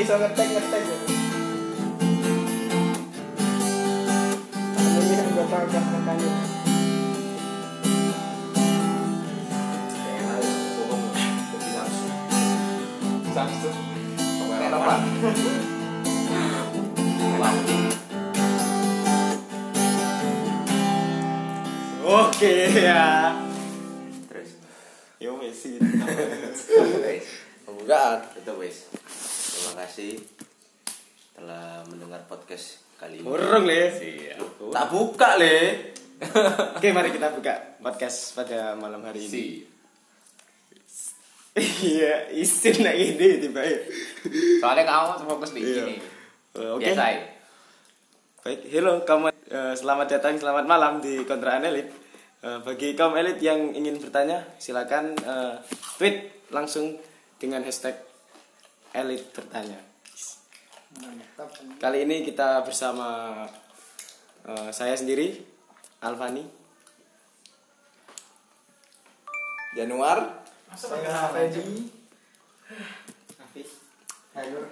iso ngetek ngetek ini yang gue tau makanya Samsung. Kayak apa? Oke ya. Terus. Yo Messi. Pembukaan. itu wes. Terima kasih telah mendengar podcast kali ini. Burung le. Tak buka le. Oke, mari kita buka podcast pada malam hari ini. Si. Iya, isin nak ini tiba ya. Soalnya kamu fokus di Iya. sini. Eh, Oke. Biasa. ya? Baik, hello kamu eh, selamat datang, selamat malam di kontrakan elit. Eh, bagi kaum elit yang ingin bertanya, silakan eh, tweet langsung dengan hashtag elit bertanya. mantap Kali ini kita bersama eh, saya sendiri, Alfani. Januar. saya Fedi Hafiz Hailur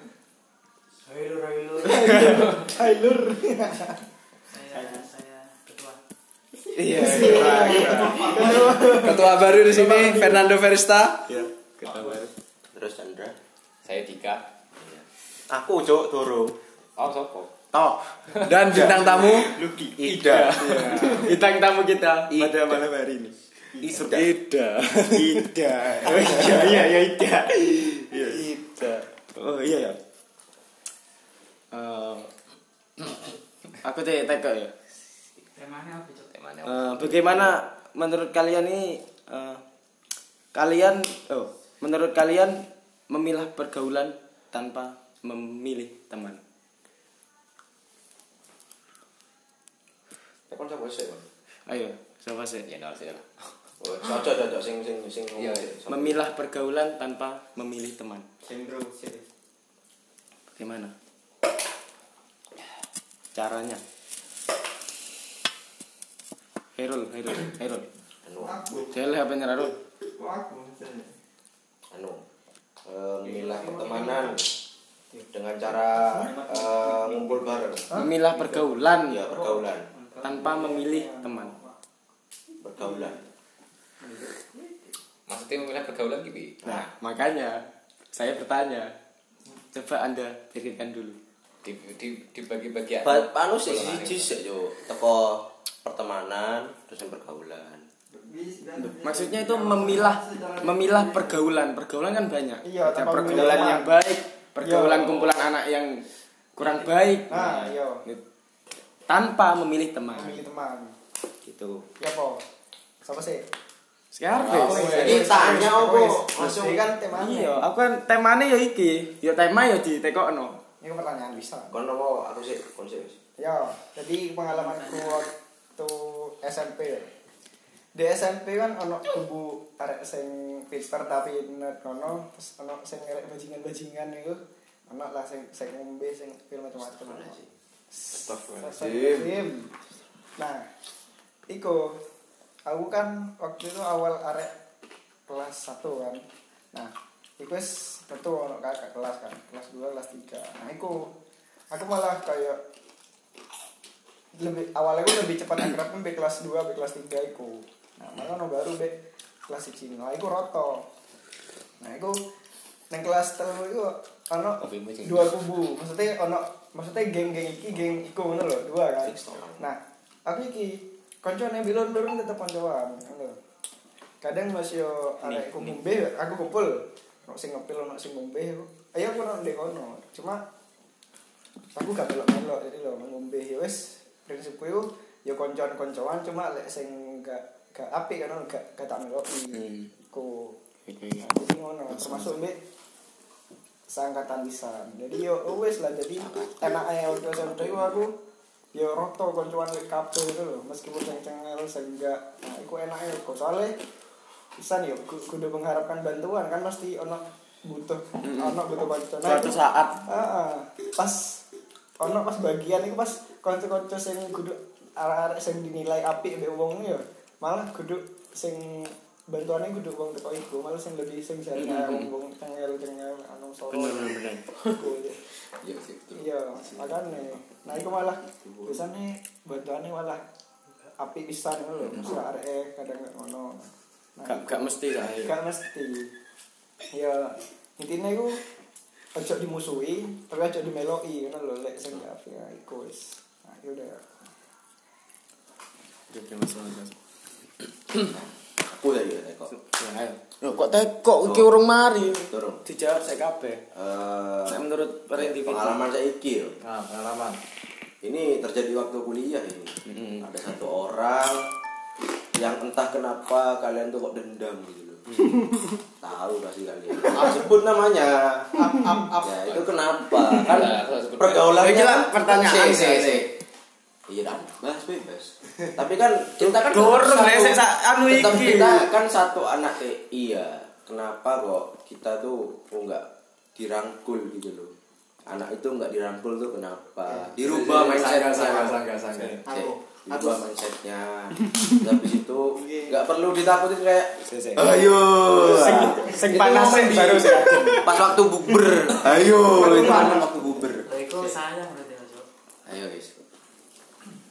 Hailur, hailur. Hailur saya saya ketua. Iya, Ketua baru di sini Fernando Verista. Iya, kita baru. Terus Chandra. Saya Dika. Aku cok Toro. Oh, sopo. Toh, Dan bintang tamu Lucky. Ida. Bintang tamu kita pada Ida. malam hari ini. Ida. Ida. Ida. Oh iya iya iya Ida. Iya. Ida. Oh iya ya. Eh, aku tanya teka ya. Temanya apa, Cok? Temanya. Eh, bagaimana menurut kalian ini eh, kalian oh menurut kalian memilah pergaulan tanpa memilih teman? Sih? Ayo, siapa sih? Ya, nol sih lah. Oh, cocok cocok sing sing sing Iya? Memilah pergaulan tanpa memilih teman. Sendro Bagaimana? Caranya. Herul, Herul, Herul. Anu, Saya lihat apa Herul? aku anu. Eh, Memilah pertemanan dengan cara eh, ngumpul bareng. Memilah pergaulan Ya, pergaulan. tanpa memilih teman. Pergaulan. Maksudnya memilih pergaulan gitu. Nah, makanya saya bertanya. Coba Anda pikirkan dulu. Di, di, dibagi-bagi Ba- Anu sih sih yo teko pertemanan terus yang pergaulan. Maksudnya itu memilah memilah pergaulan. Pergaulan kan banyak. Iya, pergaulan memilih yang baik, pergaulan Iya. kumpulan anak yang kurang baik. nah iya tanpa memilih teman. milih teman Gitu. ya po siapa sih Sekarang Oh, Ini tanya apa? langsung Langsung kan temanya Iya, aku kan temane ya iki. Ya tema ya di tekokno. ini pertanyaan bisa Kon nopo aku sih, kon sih. Ya, jadi pengalamanku waktu SMP ya. Di SMP kan ono kubu arek sing pinter tapi nerd ono, terus ono sing ngerek bajingan-bajingan itu. Ono lah sing sing ngombe sing film macam-macam. Astagfirullahaladzim. Nah, iku aku kan waktu itu awal arek kelas 1 kan. Nah, iku wis tentu ono kakak kelas kan, kelas 2, kelas 3. Nah, iku aku malah kayak lebih awalnya gue lebih cepat akrab be kelas 2, be kelas 3 iku. Nah, malah ono baru be kelas 1. Nah, iku roto. Nah, iku neng kelas telu iku ono dua kubu. Maksudnya ono maksudnya geng-geng iki geng iku ngono lho, dua kan. Nah, aku iki koncone bilon durung tetep koncoan, ngono. Kadang masih yo arek aku ngombe, aku kumpul. Ono sing ngepil, ono sing ngombe. Ayo aku nang kono. Cuma aku gak melok-melok jadi lho ngombe ya wis prinsipku yo yo koncoan-koncoan cuma lek sing gak gak apik kan gak gak tak meloki. Hmm. Ku Gitu ya. jadi ngono termasuk mbek seangkatan pisan. Jadi yo wis lah jadi enak aja waktu SMP ku aku yo roto koncoan wek kabeh itu lho meskipun yang cengel seenggak nah iku enak aja kok. Soalnya pisan yo ku- kudu mengharapkan bantuan kan pasti ono butuh ono butuh bantuan. Nah, Suatu itu- saat. Ah, pas ono pas bagian itu pas kanca-kanca sing kudu arek-arek sing dinilai apik mbek wong yo malah kudu sing bantuannya kudu wong teko iku malah sing lebih sing jare wong wong cengel-cengel anu soro. Bener bener bener. Iku, ya. Iya sih betul. Iya, makanya. Nah, itu malah biasanya bantuannya malah api pisan ngono lho, mesti arek kadang gak ngono. Nah, Gak gak mesti lah. ya. gak mesti. Ya, intinya itu ojo dimusuhi, tapi ojo dimeloki ngono lho, lek sing gak apik ya iku wis. Nah, itu udah. Oke, masalah. Aku ya ya. Ya. Loh, kok tekok iki urung mari. Turun. Dijawab saya kabeh. Eh, Saya menurut Randy pengalaman saya iki yo. Nah, pengalaman. Ini terjadi waktu kuliah ini. Hmm. Ada satu orang yang entah kenapa kalian tuh kok dendam gitu loh. Tahu pasti kalian. Ah, sebut namanya. Up up up. Ya itu kenapa? Kan sebut- pergaulannya Ini lah pertanyaan Si, si, saya. si. Iya dah, bahas bebas. Tapi kan kita kan Dorong, tetap ya, anu tetap iki. kita kan satu anak TI ya. Kenapa kok kita tuh kok nggak dirangkul gitu loh? Anak itu nggak dirangkul tuh kenapa? Dirubah mindsetnya. Sangga, sangga, sangga. Cek, Aku. dirubah mindsetnya. Habis itu nggak perlu ditakutin kayak. Ayo. Sing panas baru. Pas waktu bukber. Ayo. Itu anak waktu bukber. Lah iku sayang berarti Cok. Ayo guys.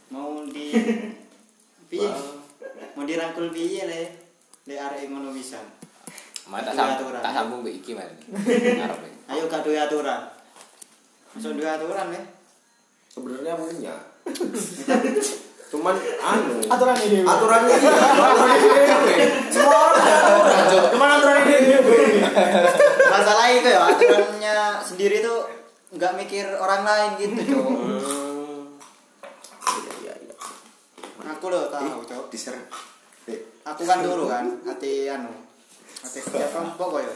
mau di piye mau dirangkul piye le le arek ngono bisa Mas tak Dua sambung, aturan, tak ya. sambung mbek iki, iki. ayo gak duwe aturan masuk duwe aturan le Sebenarnya punya. Cuman anu. Aturan ini. Aturannya iya. Aturannya dewe. Semua orang aturan. Cok. Cuman aturannya dewe. masalah itu ya aturannya sendiri tuh nggak mikir orang lain gitu cowok Iya iya iya. Aku loh tahu cowok Diserang. aku kan dulu kan hati anu hati kerja kelompok kok ya?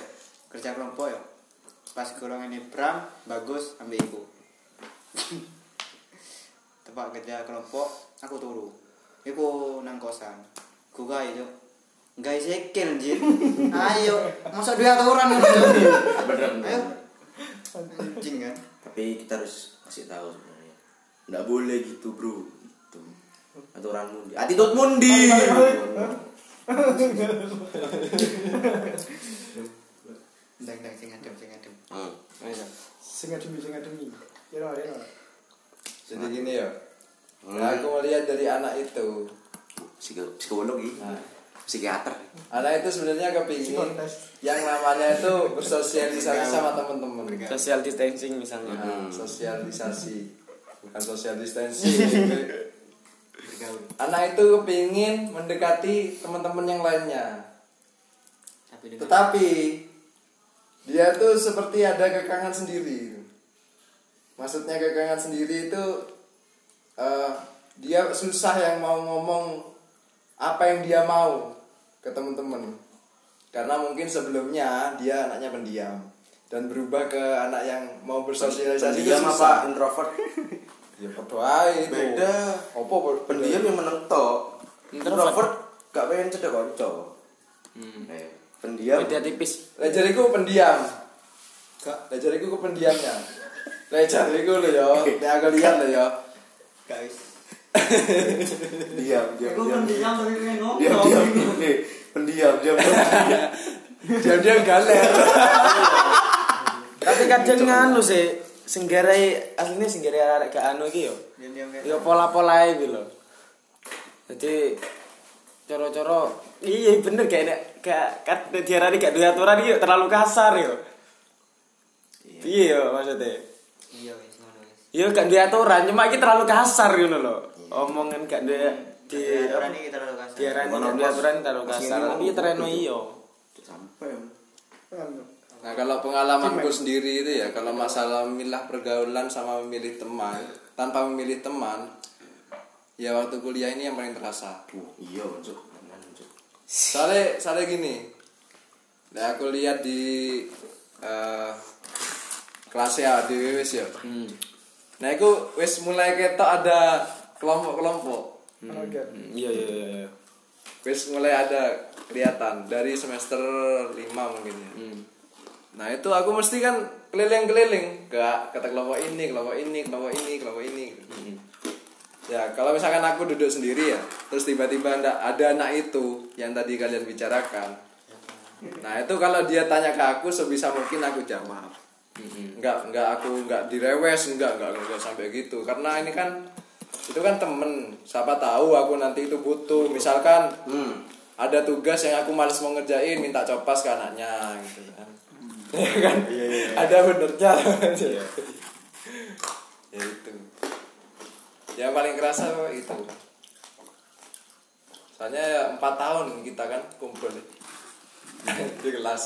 Kerja kelompok ya? Pas golongan ini Bram bagus ambil iku tempat kerja kelompok aku turu. Iku nang kosan. Ku gawe cok. Gawe sikil anjir ayo masa dua aturan Cok? Bener ayo bener. anjing kan? Tapi kita harus kasih tahu sebenarnya. Enggak boleh gitu, Bro. Aturan mundi. Attitude mundi. dang dang sing adem sing adem Hmm. Sing ademi sing ademi. Ya no, ya. Jadi gini ya. Nah, aku melihat dari anak itu. Psiko- Psikologi. Nah, Psikiater. anak itu sebenarnya kepingin yang namanya itu bersosialisasi sama teman-teman. Social distancing misalnya. Nah, sosialisasi bukan social distancing. anak itu kepingin mendekati teman-teman yang lainnya. tapi dengan Tetapi dia tuh seperti ada kekangan sendiri. Maksudnya kekangan sendiri itu eh, dia susah yang mau ngomong apa yang dia mau ke teman-teman. Karena mungkin sebelumnya dia anaknya pendiam dan berubah ke anak yang mau bersosialisasi Pendiam apa introvert? Ya padha ae itu. Beda. Apa? Pendiam yang meneng tok. Introvert. Gak pengen cedek kanca. Eh, pendiam. Beda tipis. Lah jariku pendiam. Gak, lah jariku ku pendiamnya. Lah jariku lho ya, nek aku lihat lho ya. guys diam, diam, aku diam. pendiam tapi pengen ngomong Diam, diam. Nih, pendiam, diam. diam. Diam-diam galer. Tapi kadang nganu sih singgarai aslinya singgarai arek gak anu iki yo. kayak Ya pola-polae iki lho. Jadi coro-coro iya bener kayak nek gak kat diarani gak duwe aturan iki yo terlalu kasar yo. Iya yo maksudnya. iya guys ngono guys Yo gak duwe aturan cuma iki terlalu kasar ngono lho. Omongan gak duwe di aturan ini kita terlalu kasar diarani Ono gak duwe pos. aturan terlalu kasar. Tapi iya tereno iyo. Sampai. Nah kalau pengalamanku sendiri itu ya kalau masalah milah pergaulan sama memilih teman tanpa memilih teman ya waktu kuliah ini yang paling terasa. Uh, iya, Cuk. Soalnya soalnya gini, nah aku lihat di eh kelasnya di wis ya. Nah aku wis mulai ketok ada kelompok-kelompok. Anu kan. Iya iya iya. iya. Wis mulai ada kelihatan dari semester 5 mungkin ya. Nah itu aku mesti kan keliling-keliling. Ke kata kelompok ini, kelompok ini, kelompok ini, kelompok ini. ya kalau misalkan aku duduk sendiri ya terus tiba-tiba ada anak itu yang tadi kalian bicarakan. Nah itu kalau dia tanya ke aku sebisa mungkin aku jawab. Nggak nggak aku nggak direwes nggak nggak nggak sampai gitu. Karena ini kan itu kan temen. Siapa tahu aku nanti itu butuh. Misalkan Hmm. ada tugas yang aku males mau ngerjain minta copas ke anaknya gitu kan Ya kan? Ada benernya. Ya itu. Yang paling kerasa itu. Soalnya ya empat tahun kita kan kumpul. Di kelas.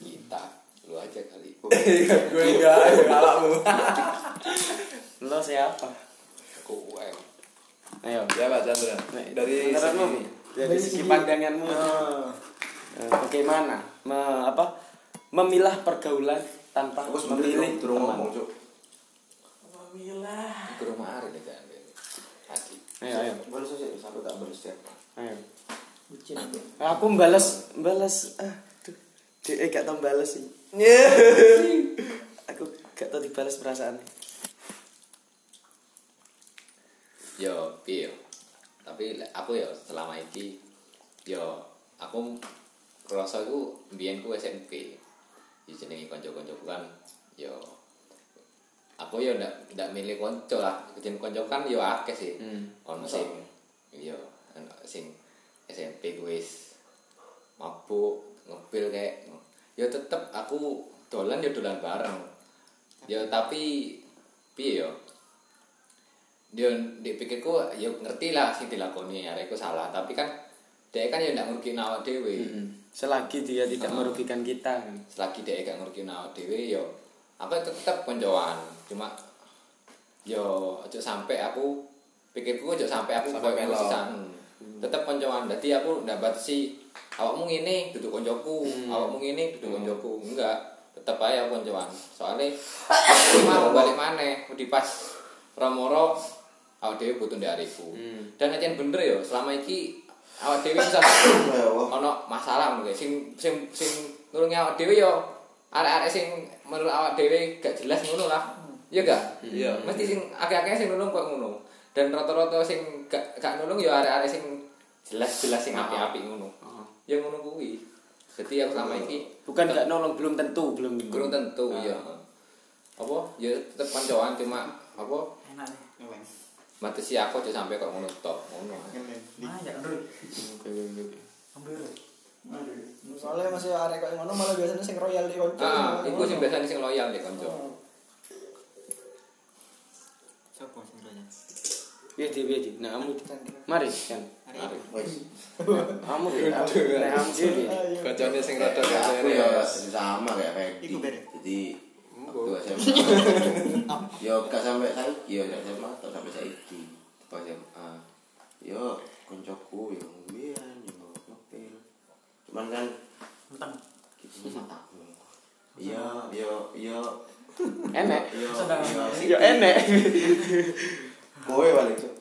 Kita, lu aja kali. gue enggak ya kalakmu Lo siapa? Gue. Ayo. ya Pak Chandra. Dari menurutmu segi dari segi pandanganmu. Eh, bagaimana? Me- apa memilah pergaulan tanpa Aku memilih turun teman. ngomong, Cuk. memilah. Ke rumah hari nih kan. Tadi. ayo ayo. Balas sih, sampai tak balas ya. ayo. Bucin. aku balas balas ah tuh dia gak tau balas sih. Aku gak tau dibalas perasaan. Yo piye tapi aku yo selama iki yo aku ngerasa iku mbiyen ku SMP ya jenenge kanca-kancaku kan yo aku yo ndak ndak milih kanca lah. Jeneng kanca kan yo akeh sih. Hmm. ono sing yo ono sing SMP wis mabuk ngepil kayak yo tetep aku dolan yo dolan bareng. Yo tapi piye yo? Dia dipikirku ya ngerti lah sing dilakoni ya aku salah. Tapi kan dia kan ya ndak ngerugiin awak dhewe selagi dia tidak Ah. merugikan kita kan. Selagi dia gak ngerugiin awak dhewe yo aku tetep koncoan cuma yo aja sampai aku pikirku aja sampai aku Sampai koyo sisan tetep koncoan dadi aku ndak batasi awakmu ngene duduk koncoku awakmu ngene duduk koncoku enggak tetep aja aku koncoan soalnya mau balik maneh di pas ramoro awak dhewe butuh ndek ariku dan aja bener yo selama iki awak dhewe bisa ono masalah ngono kae. sing sing sing nulungi awak dhewe yo arek-arek sing menurut awak dhewe gak jelas ngono lah. Iya gak? Iya. mesti sing akeh-akeh sing nulung kok ngono. Dan rata-rata sing gak gak nulung yo arek-arek sing jelas-jelas sing api-api ngono. Ya ngono kuwi. Jadi aku sama iki bukan gak nolong belum tentu belum. Tentu belum tentu ya apa? Ya tetep kancoan cuma apa? Enak nih. Matesi aku aja sampai kok ngono tok ngono ya kan Ambil. Soalnya masih arek kayak ngono malah biasanya sing royal di konco. ah iku sing biasanya sing loyal deh kanca Siapa sing raya? Piye di piye di? Nah, kamu mari kan. Wes. Kamu ya. Nah, kamu sih. kocoknya sing rada Aku gak ya sama kayak beda. Jadi waktu SMA. Yo gak sampai saiki yo nek SMA atau sampai saiki. Pas SMA. Yo koncoku yo ngombean yo ngopil. Cuman kan Mentang. Iya, yo yo Enek. yo Sedang. yo Ya enek. Kowe balik cuk.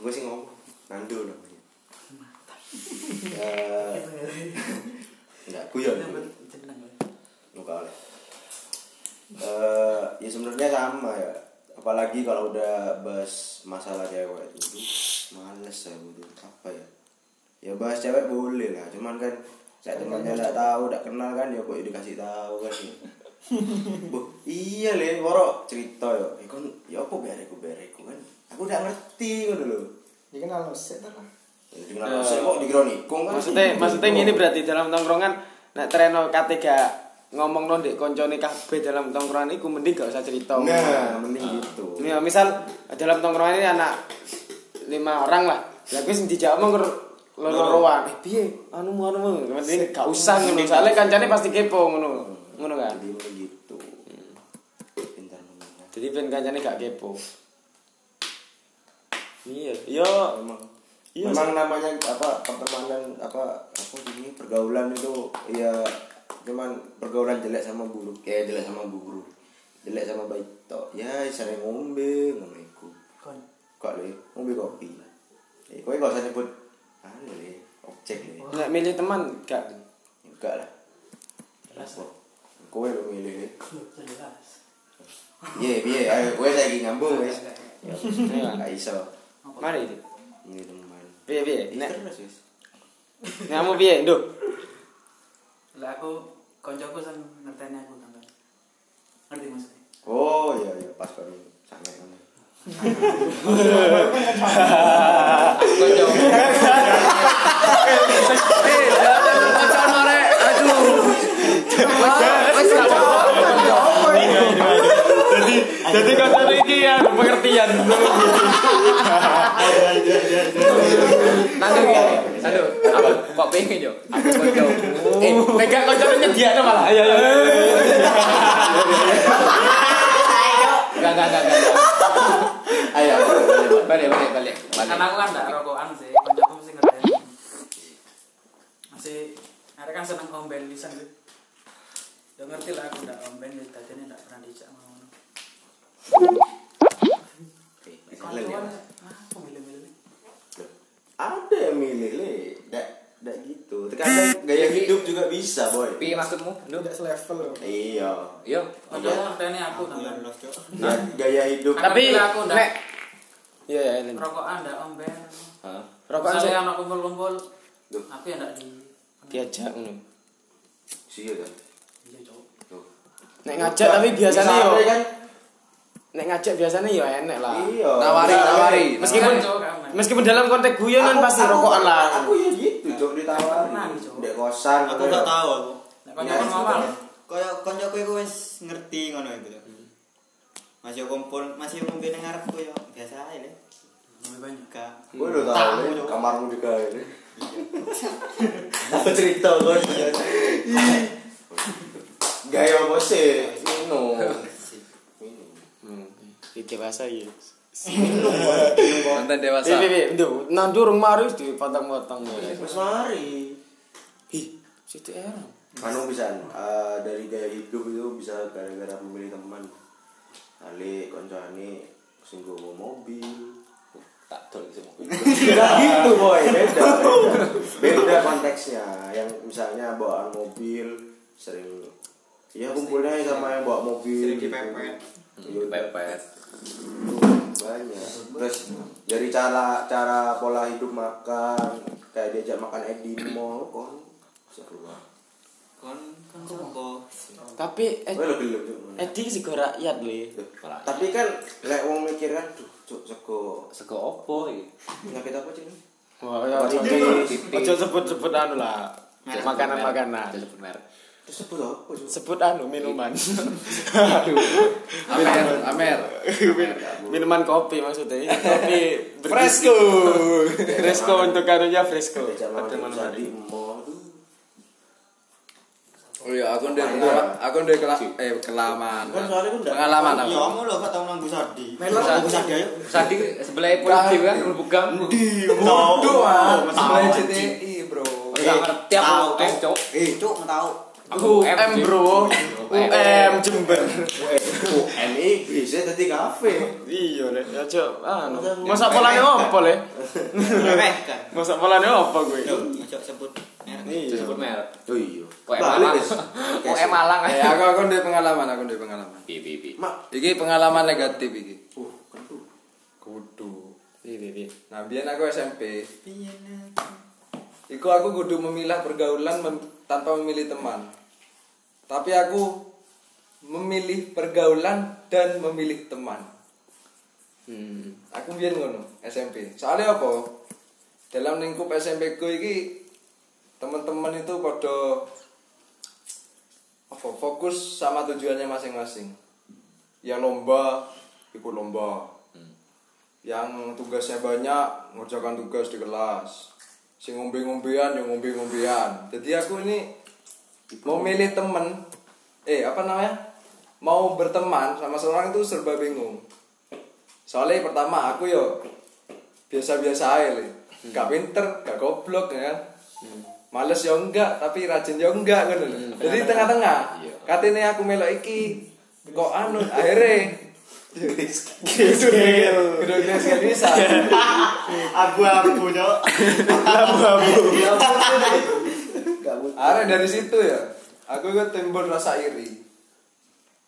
Gue sih ngomong Nando namanya. Eh, enggak guyon. Eh, ya sebenarnya sama ya. Apalagi kalau udah bahas masalah cewek itu, males saya butuh apa ya? Ya bahas cewek boleh lah, cuman kan saya temannya nggak tahu, nggak kenal kan ya kok dikasih tahu kan ya. Bu, iya le, woro cerita ya. Ya kan, ya apa bereku bereku kan? Aku udah ngerti ngono lho. Dikenal no set lah. Ya, Dikenal saya kok kan? Maksudnya maksudnya ini berarti dalam tongkrongan nek treno kate gak ngomong no ndek koncone kabeh dalam tongkrongan iku mending gak usah cerita. Nah, mending gitu. Ya, misal dalam tongkrongan ini anak lima orang lah. Lah kuwi sing dijawab mong loro-loroan. Eh piye? Anu anu anu. mending gak usah ngono. Soalnya kancane pasti kepo ngono. Ngono kan. Jadi begitu. Pintar. Jadi ben kancane gak kepo. Iya, yo memang Iya, memang namanya apa pertemanan apa apa ini pergaulan itu ya cuman pergaulan jelek sama buruk ya jelek sama buruk jelek sama baik tok ya sering ngombe iku Kon. kok le ngombe kopi eh kowe gak usah nyebut anu le objek le nek milih teman gak enggak lah jelas kok kowe lo milih le Jelas. iya iya ayo kowe saiki ngambung wis Ya, Iya. nggak iso. Mari. Ini teman. Piye piye? Ih, Nek terus wis. kamu piye, Nduk? Lah aku koncoku sing ngerteni aku sampean. Ngerti maksudnya? Oh iya iya pas kan sangat kan. Eh, jangan. Aduh. Wis gak. Jadi jadi kata iki ya pengertian. Nanti ya. Aduh, apa kok pengen yo? Aku konco. Eh, Mega koncone nyediakno malah. Ayo ayo. enggak enggak enggak. enggak. Ayo. Balik balik balik. Karena aku kan rokokan sih, sing ngerteni. Masih arek kan seneng ombel pisan gitu. Ya ngerti lah aku ndak ombel ya dadene ndak pernah dijak ya. Ada yang milih le, ndak ndak gitu. Terkadang gaya hidup juga bisa, boy. Piye maksudmu? Nduk. Tidak selevel. Iya. Yo. Koncoku ngerteni aku sampean. Nah, gaya hidup Tapi aku ndak nek Iya ya, Elen. rokokan ndak ombel. Hah? Rokokan Misalnya anak kumpul-kumpul, aku ya ndak di diajak ngono. sih kan. Iya, Cok. Nek ngajak tapi biasanya yo kan nek ngajak biasanya yo enek lah. iya. Nawari, nawari. Meskipun Cok, kan. meskipun dalam konteks guyonan Aku- pasti aku- rokokan lah. Aku ya gitu, Cok, ditawarin. Pernah, Cok. Dek kosan. Aku gak ya. tahu aku. Nek koncoku ngawal. Kaya iku wis ngerti ngono iku. Cok. Masih kumpul, masih kumpul nang ngarepku yo biasa ae banyak. Gak. Gue udah tahu Le, kamarmu juga ini. Apa cerita kan? Gaya apa sih? Minum. Di dewasa ya. Mantan dewasa. Piye piye, Nduk. Nang durung mari wis dipotong-potong ya. Mas mari. Hi, situ era. Anu bisa eh, dari gaya hidup itu bisa gara-gara memilih teman. Kali koncone sing nggawa mobil. Tak tol sih mobil. Enggak gitu boy, beda. Beda, beda konteksnya. Yang misalnya bawaan mobil sering ya kumpulnya sama yang bawa mobil Sering gitu. Dipepet. Pepet. banyak terus dari cara cara pola hidup makan kayak diajak makan Edi di mall kon Kon kon sopo? Tapi eh, Gue Edi sih go rakyat le. tapi kan lek wong mikir kan duh cuk sego Sego opo iki? penyakit apa sih Wah, ya, ojo sebut-sebut anu lah. Makanan-makanan. Sebut merek. Sebut apa Sebut anu minuman. Amer, Amer. minuman kopi maksudnya. Kopi fresco. fresco untuk karunya fresco. diajak Ada makan mana di Oh iya, aku ndek aku ndek kela eh kelamaan. Pengalaman Ya aku. kamu lho gak tau nang Busadi. Melok. Nang Busadi ayo. Sadi sebelah polisi kan. Bodoh ah, Tahu. sebelah CTI, Bro. Enggak ngerti aku Tahu, Cok. Eh, nggak tahu. UM bro. UM Jember. UNI bisa tadi kafe Iya le. Ya cok. Anu. Masa polane opo le? Kan. Masa polane opo gue? Cuk sebut. merek. Iya. Sebut merek. oh iya UM Malang. UM Malang. Eh, aku aku ndek pengalaman, aku ndek pengalaman. Pi pi pi. mak Iki pengalaman negatif iki. uh tuh Kudu. Iya iya. Nah, biyen aku SMP, nak? Iku aku kudu memilah pergaulan tanpa memilih teman. Tapi aku memilih pergaulan dan memilih teman. Hmm. Aku biyen ngono SMP. Soalnya apa? Dalam lingkup SMP ku iki teman-teman itu pada apa fokus sama tujuannya masing-masing. Yang lomba ikut lomba. Yang tugasnya banyak ngerjakan tugas di kelas. Sing ngombe-ngombean ya ngombe-ngombean. Jadi aku ini mau milih temen eh apa namanya? Mau berteman sama seorang itu serba bingung. Soalnya pertama aku yo biasa-biasa aja le. Gak pinter, gak goblok ya kan. Males ya enggak, tapi rajin ya enggak kan. Jadi tengah-tengah. Iya. Katanya aku melok iki kok anu akhirnya Udah skill bisa. Abu-abu, cuk. Akhirnya dari situ ya, aku ikut timbul rasa iri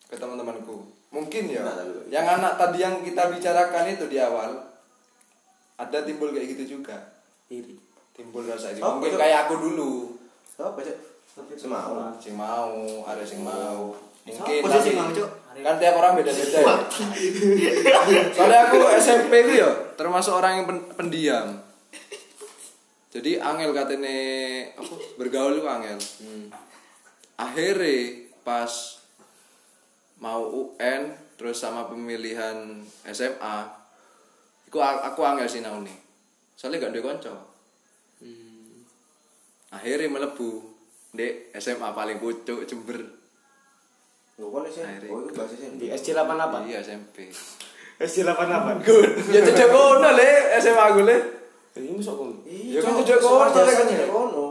ke teman-temanku. mungkin ya. Yang anak tadi yang kita bicarakan itu di awal ada timbul kayak gitu juga. Iri. Timbul rasa itu Oh, mungkin kayak aku dulu. Apa cek? Semau. sing mau. Ada sing mau. Mungkin sing tapi- mau, kan tiap orang beda beda ya soalnya aku SMP itu ya termasuk orang yang pen- pendiam jadi angel katanya apa bergaul itu angel. Akhirnya pas mau UN terus sama pemilihan SMA aku aku angel sih nih soalnya gak ada konco akhirnya melebu di SMA paling pucuk Jember. Lu kan sih. Akhirnya. Oh, itu bahasa sih. di SC 88 iya SMP SC 88 ya cecek kono le SMA aku le ini masuk kom Ya kan kono le kan cek kono.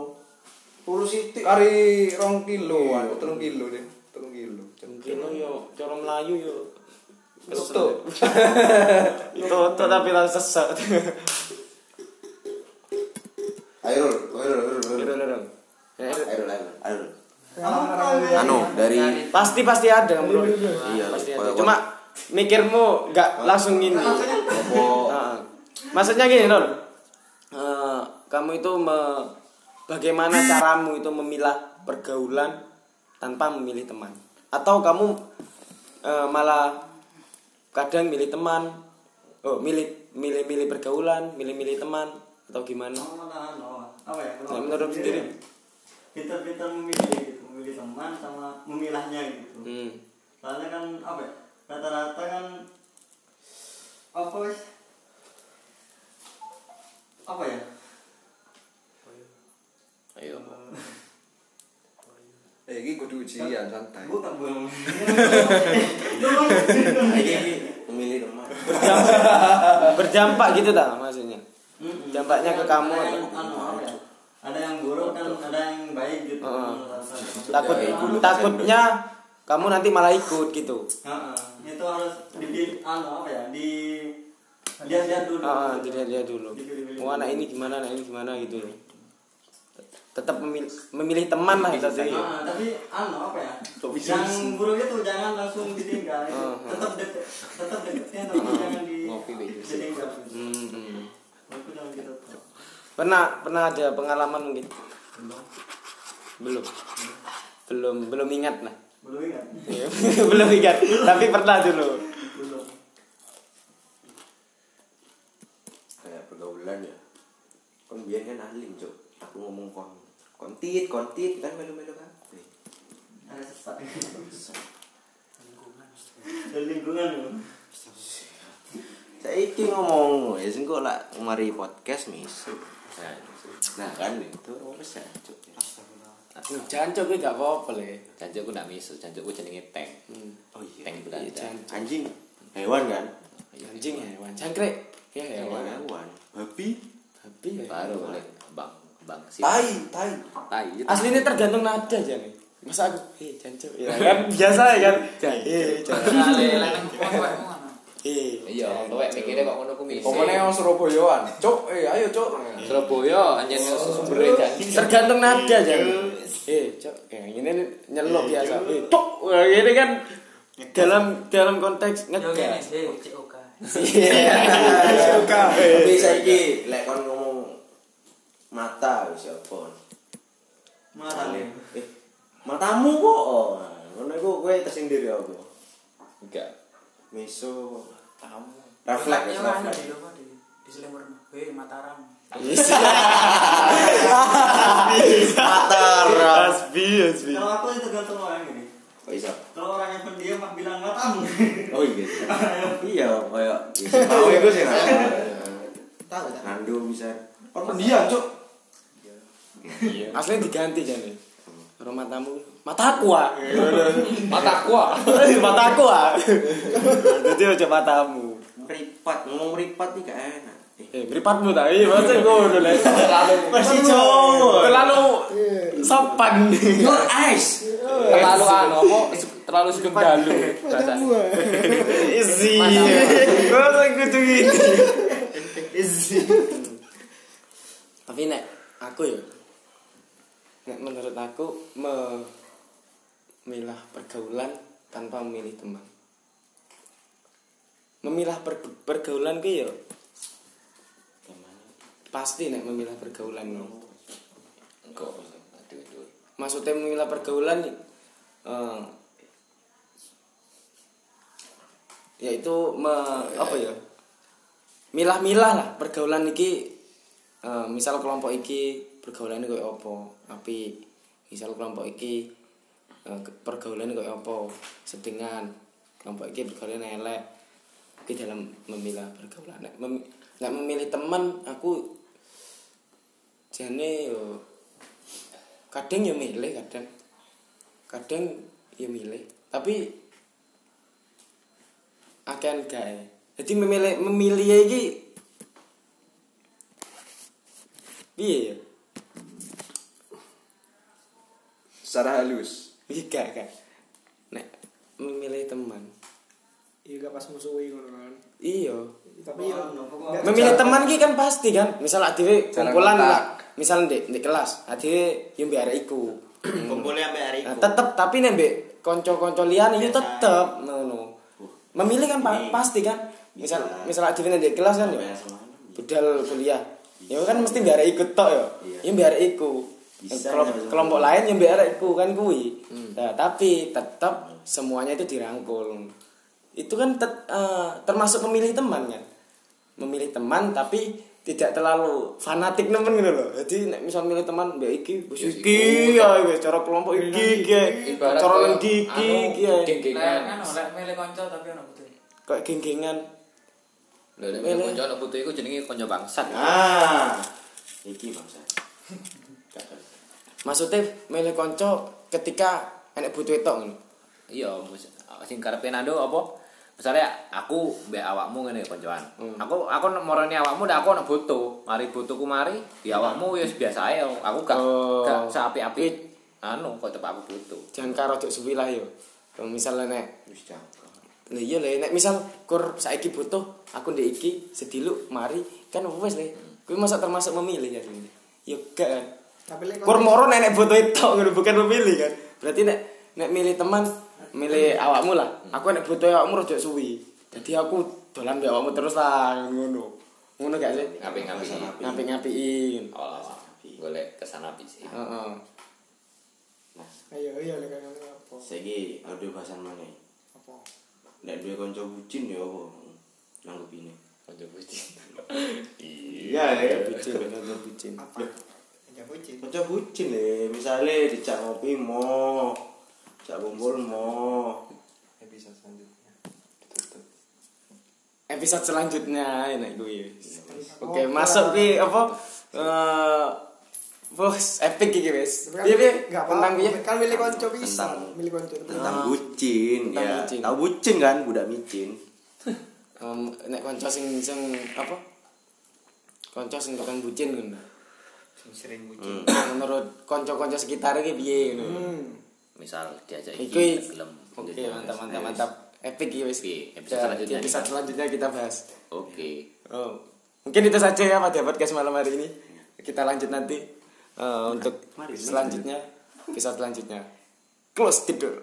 Puluh sitik. kari rong kilo an telung kilo deh telung kilo mungkin lo yo cara melayu yo Tutup. Tutup tapi langsung sesat. Ayo, ayo, ayo, ayo. Ya, Ayo, ayo, ayo. Anu, Anu dari Pasti pasti ada bro. Iya, pasti kalau- ada. Cuma mikirmu nggak langsung ini. Nah, maksudnya gini Nol. Kamu itu me- bagaimana caramu itu memilah pergaulan tanpa memilih teman? Atau kamu eh, malah kadang milih teman, oh milih milih milih pergaulan, milih milih teman atau gimana? apa ya? Nah, menurut sendiri. pintar-pintar memilih gitu. Memilih teman sama memilahnya gitu. Hmm. soalnya kan apa ya? Rata-rata kan apa wes apa ya Ayo. eh ini kudu ujian santai bukan belum Ini memilih. Berdampak gitu tak maksudnya? Dampaknya ke kamu ada yang, atau- anu, ya? ada yang buruk kan ada yang baik gitu. Takut Ya, takutnya kamu nanti malah ikut gitu. Heeh, itu harus di anu apa ya di lihat-lihat dulu Ah, dilihat lihat dulu. Oh anak ini gimana, anak ini gimana gitu. Tetap memilih, memilih teman lah itu tadi. Ah, tapi anu apa ya? Bisa yang buruk itu jangan langsung ditinggal. tetap deket, tetap deketin tapi jangan di Ngopi ditinggal. Hmm, hmm. Gitu. Pernah pernah ada pengalaman mungkin? Belum. Belum belum ingat nah. Belum ingat? Iya, belum ingat, tapi pernah dulu. Belum. Kayak pergaulan ya. Biar kan alim, Cuk. Aku ngomong kon. Kontit, kontit kan melu-melu kan. Ada sesat. Lingkungan loh. Saiki ngomong ya sing kok lak mari podcast misu. Nah, Nah kan itu wis ya, Cuk. Jancok gue gak apa-apa le. jancukku ndak misu, jancukku jenenge tank. Oh iya. Tank Belanda. jancuk. Anjing. Hewan kan? Anjing hewan, cangkrek. Ya hewan. Hewan. Babi. Tapi ya. Baru oleh bang bang si tai tai tai. itu. Aslinya tergantung nada aja nih. Masa aku, eh jancok. Ya kan biasa ya kan. Eh. Eh. Iya, tuwek mikirnya kok ngono ku. Pokoknya Surabayaan cok eh ayo cok Surabaya anjen sumbernya janji. tergantung nada aja eh cok kayak gini nih nyelok biasa eh cok Wah, ini kan dalam dalam konteks ngegas sih, COK. Tapi saiki lek kon mata wis apa? Marah nih. Eh, matamu kok. Oh, Ngono iku kowe tersendiri apa? Enggak. Miso Tamu. refleks ada refleks. di rumah di. Hei, Mataram. Mataram. asbi asbi Kalau aku itu tergantung orang gini. Kok iso? Kalau orang yang pendiam mah bilang matamu. Oh iya. Iya, kayak mau iku sih. Tahu? Nando bisa. kon pendiam cok aslinya diganti jadi rumah tamu mataku ah Mataku ah. mataku ah jadi aja matamu Meripat, ngomong meripat nih gak enak. Eh, beripatmu tak iya masa gue udah lihat terlalu Masih cowok. terlalu sopan Your eyes. Terlalu anu apa? Terlalu sugeng dalu. Isi. Masa kudu gini. Isi. Tapi nek aku ya menurut aku memilah pergaulan tanpa memilih teman. memilah per- pergaulan ki yo pasti nek memilah pergaulan. Aduh, aduh. maksudnya memilah pergaulan eh, yaitu me- apa ya milah-milah lah pergaulan iki eh, misal kelompok iki pergaulannya kayak apa? Tapi misal kelompok iki eh, pergaulannya kayak apa? Sedingan kelompok iki pergaulannya elek. Iki dalam memilah pergaulan. Nek, mem- memilih teman aku jane yo kadang ya milih kadang. Kadang ya milih. Tapi akan gak jadi memilih memilih iki piye ya secara halus. Iya gak gak nek memilih teman. Iya gak pas musuhi ngono kan. iya. Tapi ya nggak- memilih teman ki kan pasti kan. Misal adewe kumpulan lah misal di, di kelas adewe yang biar iku. Kumpulnya sampai hari Nah, itu tetep tapi nih mbek konco-konco liane itu tetep ngono. Memilih kan pa- pasti kan. Misal misal adewe nek di kelas kan ya. Budal kuliah. Ya kan mesti biar ikut tok ya. Ya biar iku. Bisa, Kelom- ya, kelompok lain yang biar iku kan kuwi. Nah, tapi tetap semuanya itu dirangkul. Itu kan tet- eh, termasuk memilih teman kan. Memilih teman tapi tidak terlalu fanatik nemen gitu loh. Jadi nek misal milih teman mbak iki Yes, iki ya wis cara kelompok iki iki. Ibarat Cara nang iki anu, iki. ya. geng-gengan. Kan oleh milih kanca tapi ono betul. Kayak geng-gengan. Lho nek Milih. kanca anak putu iku jenenge kanca bangsat. ah iki bangsa Maksudnya milih konco ketika enek butuh itu ngono. Iya, sing karepe nando apa? Misalnya aku mbek awakmu ngene koncoan. Aku aku moroni awakmu ndak aku ana butuh. Mari butuhku mari, di awakmu wis biasa ae. Aku gak Oh. gak seapi-api anu kok tetep aku butuh. Jangan karo cuk suwi lah yo. Misalnya nek wis Lah iya nek misal kur saiki butuh aku ndek iki sediluk mari kan wis le. Kuwi masa termasuk memilih ya ini. Yo gak kan. Kur moro nek butuh itu ngono bukan memilih kan. Berarti nek nek milih teman milih awakmu lah. Aku nek butuh awakmu rojok suwi. Jadi aku dolan mbek awakmu terus lah ngono. Ngono gak sih? Ngapi-ngapi. Ngapi-ngapiin. Awal-awal. Golek kesan api sih. Heeh. ayo iya lek ngono apa? saiki ada bahasan mana Apa? nek duwe kanca bucin ya apa nanggup ini Kanca puji. iya ya Bucin, bener bucin. Apa? Ya bucin. kanca bucin le misale dijak ngopi mo jak kumpul mo. Episode selanjutnya. Ditutup episode selanjutnya enak gue oke masuk ki apa eh bos epic iki wis. Tapi kan piye piye nggak tentang piye Kan milih konco bisa. Tentang- Milih konco tentang bucin ya. tahu bucin kan budak micin. Em, nek kanca sing sing apa? Kanca sing tukang bucin Sing sering bucin menurut kanca-kanca sekitar iki piye ngono Hmm. Misal diajak Iki gelem. oke mantap mantap mantap epic iki wis Oke, episode Ya, selanjutnya episode kita- selanjutnya kita bahas Oke. Oh, mungkin itu saja ya pada podcast malam hari ini. Kita lanjut nanti eh, untuk selanjutnya, episode selanjutnya. Close the door.